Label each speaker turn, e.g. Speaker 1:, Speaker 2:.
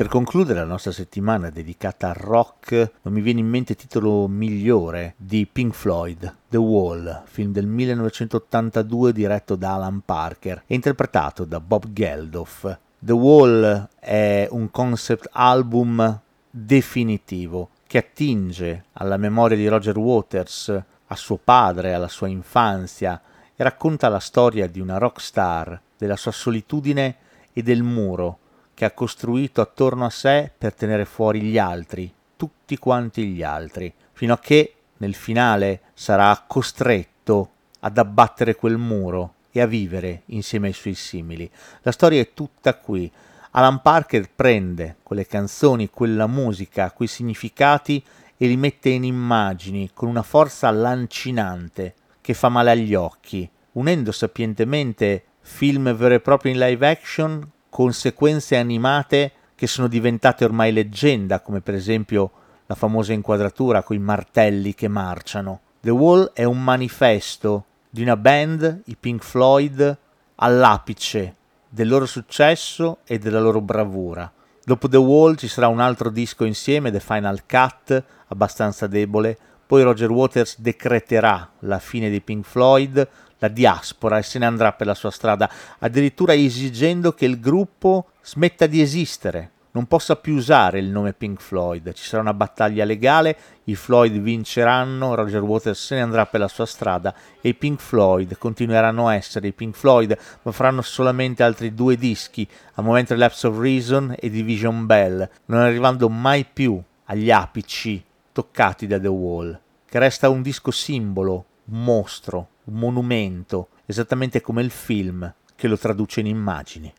Speaker 1: Per concludere la nostra settimana dedicata al rock, non mi viene in mente titolo migliore di Pink Floyd, The Wall, film del 1982 diretto da Alan Parker e interpretato da Bob Geldof. The Wall è un concept album definitivo che attinge alla memoria di Roger Waters, a suo padre, alla sua infanzia e racconta la storia di una rock star, della sua solitudine e del muro che ha costruito attorno a sé per tenere fuori gli altri, tutti quanti gli altri, fino a che nel finale sarà costretto ad abbattere quel muro e a vivere insieme ai suoi simili. La storia è tutta qui. Alan Parker prende quelle canzoni, quella musica, quei significati e li mette in immagini con una forza lancinante che fa male agli occhi, unendo sapientemente film veri e propri in live action con sequenze animate che sono diventate ormai leggenda, come per esempio la famosa inquadratura con i martelli che marciano. The Wall è un manifesto di una band, i Pink Floyd, all'apice del loro successo e della loro bravura. Dopo The Wall ci sarà un altro disco insieme, The Final Cut, abbastanza debole, poi Roger Waters decreterà la fine dei Pink Floyd, la diaspora e se ne andrà per la sua strada, addirittura esigendo che il gruppo smetta di esistere, non possa più usare il nome Pink Floyd. Ci sarà una battaglia legale, i Floyd vinceranno, Roger Waters se ne andrà per la sua strada e i Pink Floyd continueranno a essere i Pink Floyd, ma faranno solamente altri due dischi, a momento Lapse of Reason e Division Bell, non arrivando mai più agli apici toccati da The Wall, che resta un disco simbolo, un mostro, un monumento, esattamente come il film che lo traduce in immagini.